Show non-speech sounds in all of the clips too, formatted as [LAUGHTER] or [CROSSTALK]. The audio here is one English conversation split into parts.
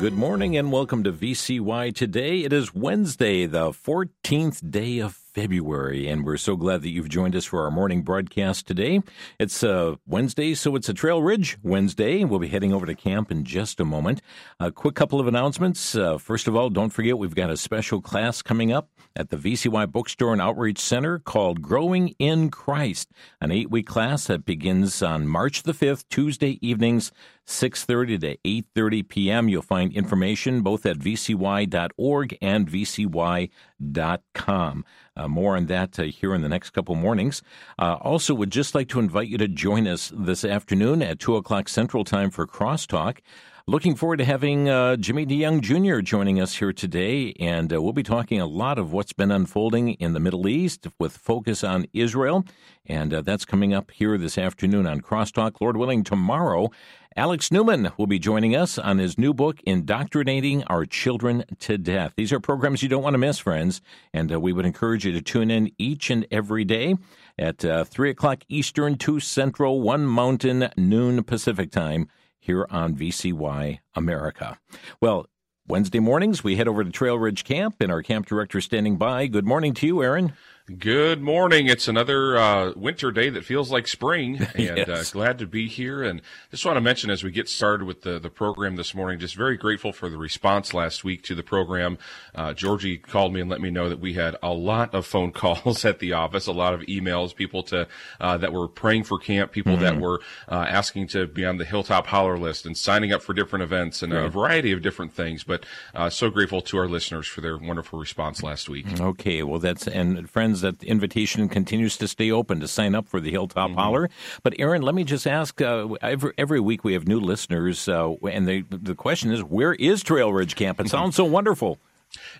Good morning and welcome to VCY today. It is Wednesday, the 14th day of February, and we're so glad that you've joined us for our morning broadcast today. It's uh, Wednesday, so it's a Trail Ridge Wednesday. We'll be heading over to camp in just a moment. A quick couple of announcements. Uh, first of all, don't forget we've got a special class coming up at the VCY Bookstore and Outreach Center called Growing in Christ, an eight-week class that begins on March the 5th, Tuesday evenings, 6.30 to 8.30 p.m. You'll find information both at vcy.org and vcy.com. Uh, more on that uh, here in the next couple mornings. Uh, also, would just like to invite you to join us this afternoon at 2 o'clock Central Time for Crosstalk. Looking forward to having uh, Jimmy DeYoung Jr. joining us here today, and uh, we'll be talking a lot of what's been unfolding in the Middle East with focus on Israel, and uh, that's coming up here this afternoon on Crosstalk. Lord willing, tomorrow, Alex Newman will be joining us on his new book, Indoctrinating Our Children to Death. These are programs you don't want to miss, friends, and uh, we would encourage you to tune in each and every day at uh, 3 o'clock Eastern, 2 Central, 1 Mountain, noon Pacific time here on VCY America. Well, Wednesday mornings, we head over to Trail Ridge Camp, and our camp director standing by. Good morning to you, Aaron. Good morning. It's another uh, winter day that feels like spring, [LAUGHS] and uh, Yes. uh, glad to be here. And just want to mention as we get started with the, the program this morning, just very grateful for the response last week to the program. Uh, Georgie called me and let me know that we had a lot of phone [LAUGHS] calls at the office, a lot of emails, people to uh, that were praying for camp, people that were uh, asking to be on the Hilltop Holler list and signing up for different events and a variety of different things. But uh, so grateful to our listeners for their wonderful response last week. Okay, well, that's and friends, that the invitation continues to stay open to sign up for the Hilltop Holler. But Aaron, let me just ask: uh, every every week we have new listeners, uh, and they, the question is, where is Trail Ridge Camp? It sounds so wonderful.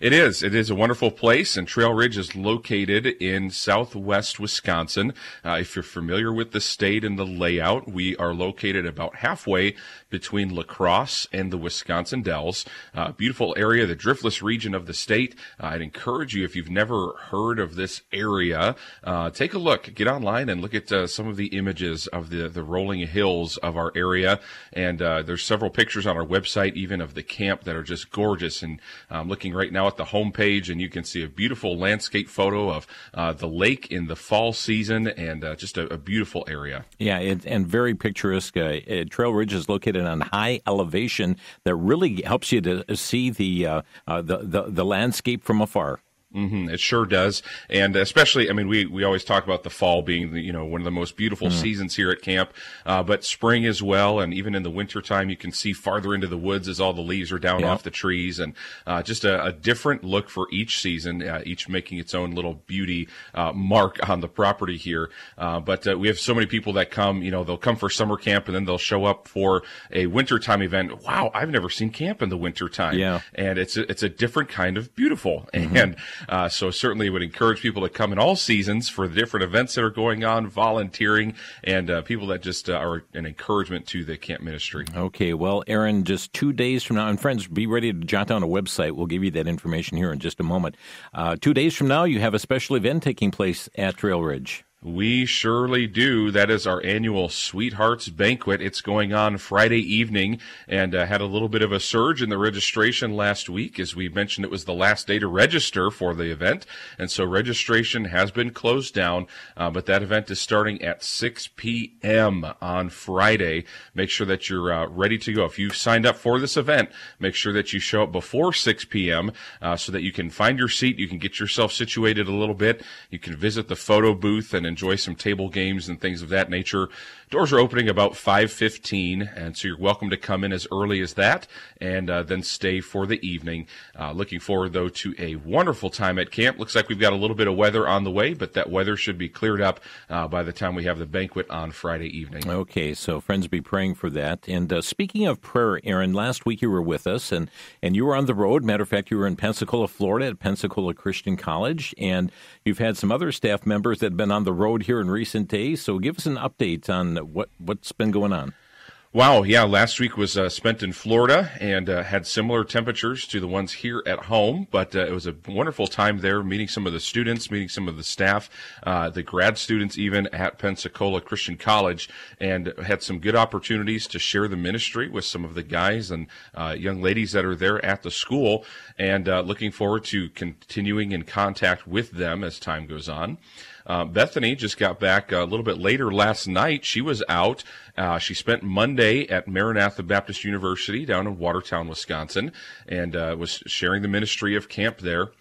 It is. It is a wonderful place, and Trail Ridge is located in southwest Wisconsin. Uh, if you're familiar with the state and the layout, we are located about halfway between La Crosse and the Wisconsin Dells. Uh, beautiful area, the driftless region of the state. Uh, I'd encourage you, if you've never heard of this area, uh, take a look. Get online and look at uh, some of the images of the, the rolling hills of our area. And uh, there's several pictures on our website, even of the camp, that are just gorgeous. And I'm looking right now at the homepage, and you can see a beautiful landscape photo of uh, the lake in the fall season, and uh, just a, a beautiful area. Yeah, it, and very picturesque. Uh, uh, Trail Ridge is located on high elevation that really helps you to see the uh, the, the the landscape from afar. Hmm it sure does, and especially, I mean, we we always talk about the fall being the, you know one of the most beautiful seasons here at camp, uh, but spring as well, and even in the wintertime, you can see farther into the woods as all the leaves are down Yeah. off the trees, and uh, just a, a different look for each season, uh, each making its own little beauty uh, mark on the property here. Uh, but uh, we have so many people that come, you know, they'll come for summer camp and then they'll show up for a wintertime event. Wow, I've never seen camp in the wintertime. Yeah. and it's a, it's a different kind of beautiful. And uh, so certainly would encourage people to come in all seasons for the different events that are going on, volunteering, and uh, people that just uh, are an encouragement to the camp ministry. Okay, well, Aaron, just two days from now, and friends, be ready to jot down a website. We'll give you that information here in just a moment. Uh, two days from now, you have a special event taking place at Trail Ridge. We surely do. That is our annual Sweethearts Banquet. It's going on Friday evening and uh, had a little bit of a surge in the registration last week. As we mentioned, it was the last day to register for the event. And so registration has been closed down, uh, but that event is starting at 6 p.m. on Friday. Make sure that you're uh, ready to go. If you've signed up for this event, make sure that you show up before 6 p.m. Uh, so that you can find your seat. You can get yourself situated a little bit. You can visit the photo booth and enjoy some table games and things of that nature. Doors are opening about 5:15, and so you're welcome to come in as early as that, and uh, then stay for the evening. Uh, looking forward though to a wonderful time at camp. Looks like we've got a little bit of weather on the way, but that weather should be cleared up uh, by the time we have the banquet on Friday evening. Okay, so friends, be praying for that. And uh, speaking of prayer, Aaron, last week you were with us, and and you were on the road. Matter of fact, you were in Pensacola, Florida, at Pensacola Christian College, and you've had some other staff members that have been on the road here in recent days. So give us an update on what what's been going on. Wow, yeah, last week was uh, spent in Florida and uh, had similar temperatures to the ones here at home, but uh, it was a wonderful time there meeting some of the students, meeting some of the staff, uh, the grad students even at Pensacola Christian College, and had some good opportunities to share the ministry with some of the guys and uh, young ladies that are there at the school, and uh, looking forward to continuing in contact with them as time goes on. Uh, Bethany just got back a little bit later last night. She was out. Uh, she spent Monday at Maranatha Baptist University down in Watertown, Wisconsin, and uh, was sharing the ministry of camp there.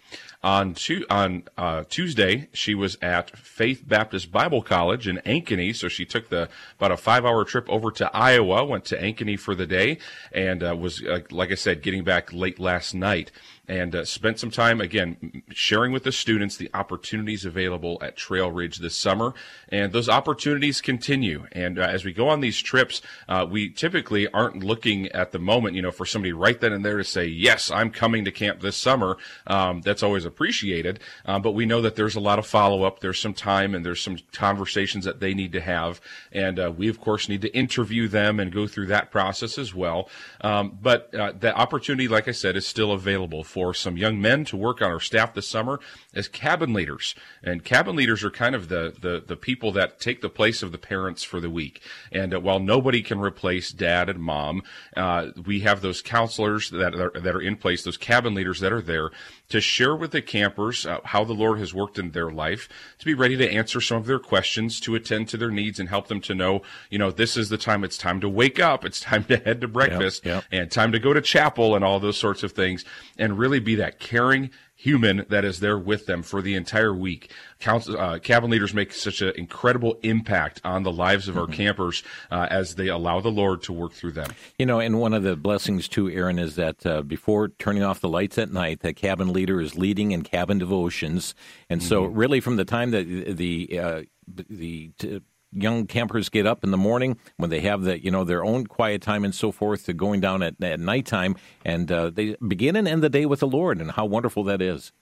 On, tu- on uh, Tuesday, she was at Faith Baptist Bible College in Ankeny. So she took the about a five hour trip over to Iowa, went to Ankeny for the day, and uh, was, like I said, getting back late last night and uh, spent some time again sharing with the students the opportunities available at Trail Ridge this summer. And those opportunities continue. And uh, as we go on these trips, uh, we typically aren't looking at the moment, you know, for somebody right then and there to say, yes, I'm coming to camp this summer. Um, that's always appreciated. Uh, but we know that there's a lot of follow up. There's some time and there's some conversations that they need to have. And uh, we, of course, need to interview them and go through that process as well. Um, but uh, the opportunity, like I said, is still available for for some young men to work on our staff this summer as cabin leaders. And cabin leaders are kind of the, the, the people that take the place of the parents for the week. And uh, while nobody can replace dad and mom, uh, we have those counselors that are, that are in place, those cabin leaders that are there to share with the campers uh, how the Lord has worked in their life, to be ready to answer some of their questions, to attend to their needs and help them to know, you know, this is the time it's time to wake up, it's [LAUGHS] time to head to breakfast, yep, yep. and time to go to chapel and all those sorts of things, and really be that caring, human that is there with them for the entire week. Council, uh, cabin leaders make such an incredible impact on the lives of mm-hmm. our campers uh, as they allow the Lord to work through them. You know, and one of the blessings too, Aaron, is that uh, before turning off the lights at night, the cabin leader is leading in cabin devotions, and so mm-hmm. really from the time that the uh, the t- young campers get up in the morning when they have the you know their own quiet time and so forth to going down at, at nighttime. And uh, they begin and end the day with the lord and how wonderful that is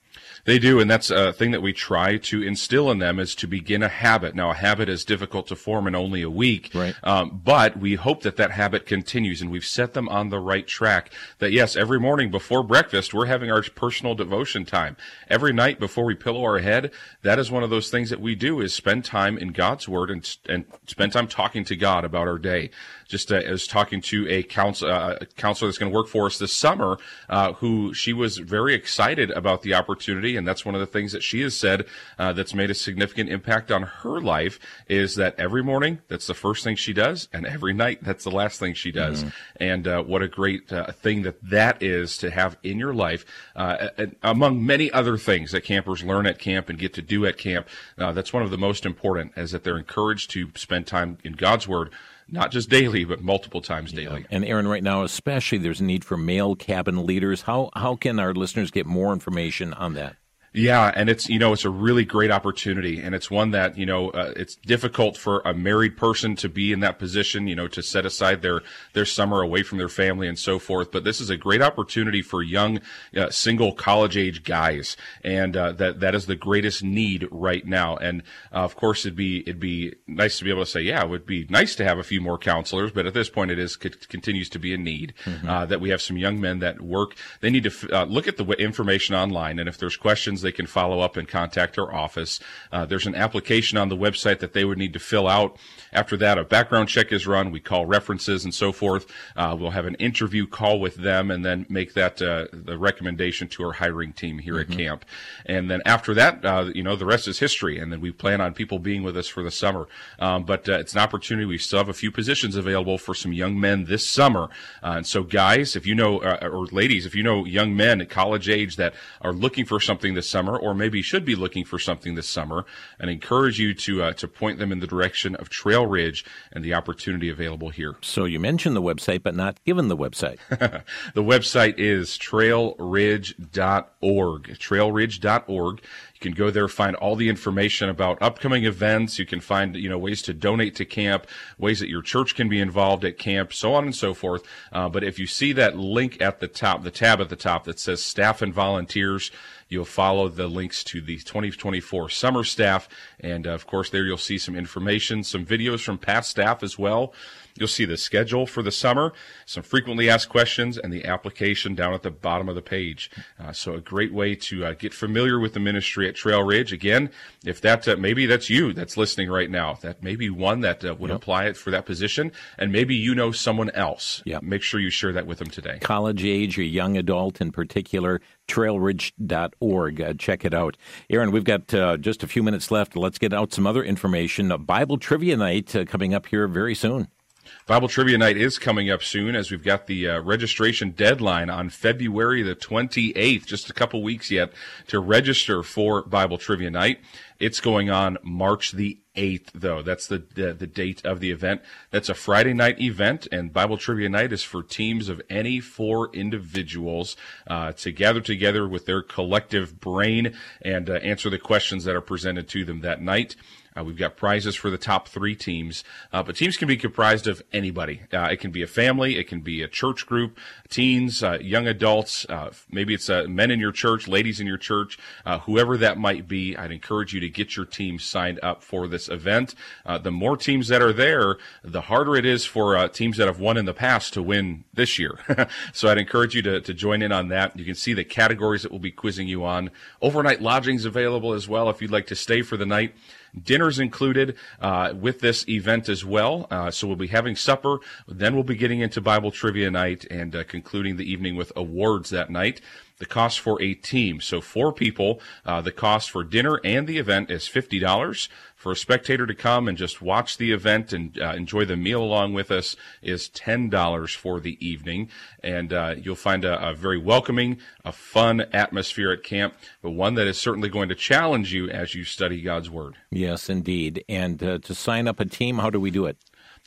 they do, and that's a thing that we try to instill in them is to begin a habit. Now, a habit is difficult to form in only a week, right. um, but we hope that that habit continues, and we've set them on the right track. That yes, every morning before breakfast, we're having our personal devotion time. Every night before we pillow our head, that is one of those things that we do is spend time in God's Word and and spend time talking to God about our day just uh, as talking to a counsel, uh, counselor that's going to work for us this summer, uh, who she was very excited about the opportunity, and that's one of the things that she has said uh, that's made a significant impact on her life is that every morning that's the first thing she does, and every night that's the last thing she does. Mm-hmm. And uh, what a great uh, thing that that is to have in your life, among many other things that campers learn at camp and get to do at camp. that's one of the most important, is that they're encouraged to spend time in God's Word not just daily, but multiple times daily. Yeah. And Aaron, right now, especially, there's a need for male cabin leaders. How how can our listeners get more information on that? Yeah, and it's you know it's a really great opportunity, and it's one that you know uh, it's difficult for a married person to be in that position, you know, to set aside their their summer away from their family and so forth. But this is a great opportunity for young uh, single college age guys, and uh, that that is the greatest need right now. And uh, of course, it'd be it'd be nice to be able to say, yeah, it would be nice to have a few more counselors, but at this point, it is continues to be a need mm-hmm. Uh, that we have some young men that work. They need to f- uh, look at the information online, and if there's questions questions, they can follow up and contact our office. Uh, there's an application on the website that they would need to fill out. After that, a background check is run. We call references and so forth. Uh, we'll have an interview call with them and then make that uh, the recommendation to our hiring team here mm-hmm. at camp. And then after that, uh, you know, the rest is history. And then we plan on people being with us for the summer. Um, but uh, it's an opportunity. We still have a few positions available for some young men this summer. Uh, and so, guys, if you know, or ladies, if you know young men at college age that are looking for something this summer, or maybe should be looking for something this summer, and encourage you to uh, to point them in the direction of Trail Ridge and the opportunity available here. So you mentioned the website, but not given the website. [LAUGHS] the website is trailridge.org. Trailridge.org. You can go there, find all the information about upcoming events. You can find, you know, ways to donate to camp, ways that your church can be involved at camp, so on and so forth. Uh, but if you see that link at the top, the tab at the top that says staff and volunteers, You'll follow the links to the 2024 summer staff. And uh, of course, there you'll see some information, some videos from past staff as well. You'll see the schedule for the summer, some frequently asked questions, and the application down at the bottom of the page. Uh, so a great way to uh, get familiar with the ministry at Trail Ridge. Again, if that uh, maybe that's you that's listening right now, that may be one that uh, would yep. apply it for that position, and maybe you know someone else. Yeah, Make sure you share that with them today. College age or young adult in particular, trailridge.org. Uh, check it out. Aaron, we've got uh, just a few minutes left. Let's get out some other information. Bible Trivia Night uh, coming up here very soon. Bible Trivia Night is coming up soon as we've got the uh, registration deadline on February the 28th, just a couple weeks yet to register for Bible Trivia Night. It's going on March the 8th, though. That's the, the, the date of the event. That's a Friday night event, and Bible Trivia Night is for teams of any four individuals uh, to gather together with their collective brain and uh, answer the questions that are presented to them that night. Uh, we've got prizes for the top three teams, uh, but teams can be comprised of anybody. Uh, it can be a family, it can be a church group, teens, uh, young adults, uh, maybe it's uh, men in your church, ladies in your church, whoever that might be. I'd encourage you to get your team signed up for this event. the more teams that are there, the harder it is for teams that have won in the past to win this year. [LAUGHS] so I'd encourage you to, to join in on that. You can see the categories that we'll be quizzing you on. Overnight lodgings available as well if you'd like to stay for the night. Dinner's included uh, with this event as well. Uh, so we'll be having supper. Then we'll be getting into Bible trivia night and uh, concluding the evening with awards that night. The cost for a team, so four people, uh, the cost for dinner and the event is fifty dollars for a spectator to come and just watch the event and uh, enjoy the meal along with us is $10 for the evening. And uh, you'll find a, a, very welcoming, a fun atmosphere at camp, but one that is certainly going to challenge you as you study God's Word. Yes, indeed. And uh, to sign up a team, how do we do it?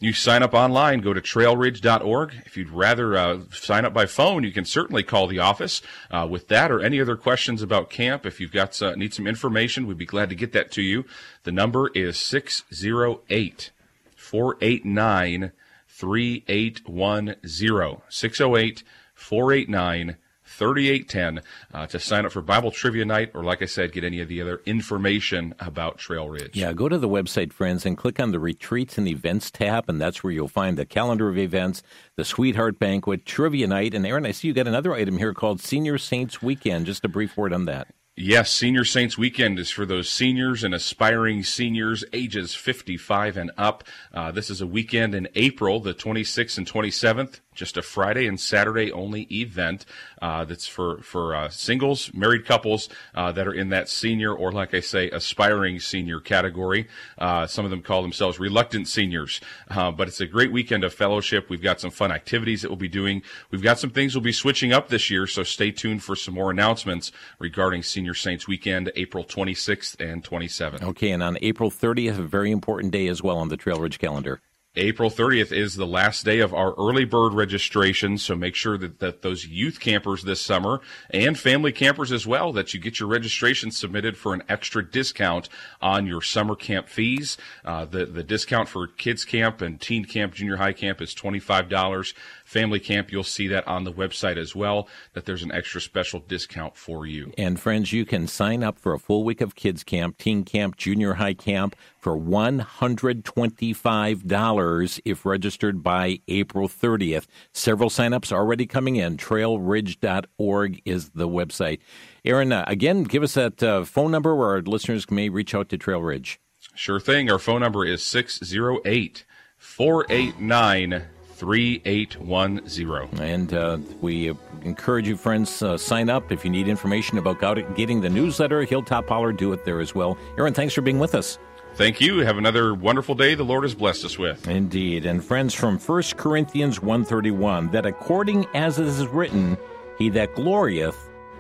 You sign up online, go to trailridge.org. If you'd rather uh, sign up by phone, you can certainly call the office uh, with that or any other questions about camp. If you've got uh, need some information, we'd be glad to get that to you. The number is 608 489 3810. 608 489 3810 uh, to sign up for Bible Trivia Night, or like I said, get any of the other information about Trail Ridge. Yeah, go to the website, friends, and click on the Retreats and Events tab, and that's where you'll find the calendar of events, the Sweetheart Banquet, Trivia Night, and Aaron, I see you got another item here called Senior Saints Weekend. Just a brief word on that. Yes, Senior Saints Weekend is for those seniors and aspiring seniors ages 55 and up. Uh, this is a weekend in April, the 26th and 27th just a Friday and Saturday only event uh, that's for for uh, singles, married couples uh, that are in that senior or, like I say, aspiring senior category. Uh, some of them call themselves reluctant seniors, uh, but it's a great weekend of fellowship. We've got some fun activities that we'll be doing. We've got some things we'll be switching up this year, so stay tuned for some more announcements regarding Senior Saints Weekend, April 26th and 27th. Okay, and on April 30th, a very important day as well on the Trail Ridge calendar. April 30th is the last day of our early bird registration, so make sure that, that those youth campers this summer and family campers as well, that you get your registration submitted for an extra discount on your summer camp fees. Uh, the, the discount for kids camp and teen camp, junior high camp is $25 family camp, you'll see that on the website as well, that there's an extra special discount for you. And friends, you can sign up for a full week of kids camp, teen camp, junior high camp for $125 if registered by April 30th. Several signups already coming in. Trailridge.org is the website. Aaron, uh, again, give us that uh, phone number where our listeners may reach out to Trail Ridge. Sure thing. Our phone number is 608 489 3810. And uh, we encourage you, friends, uh, sign up if you need information about getting the newsletter. Hilltop Holler, do it there as well. Aaron, thanks for being with us. Thank you. Have another wonderful day the Lord has blessed us with. Indeed. And friends, from 1 Corinthians 131, that according as it is written, he that glorieth,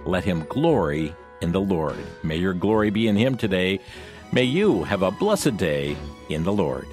let him glory in the Lord. May your glory be in him today. May you have a blessed day in the Lord.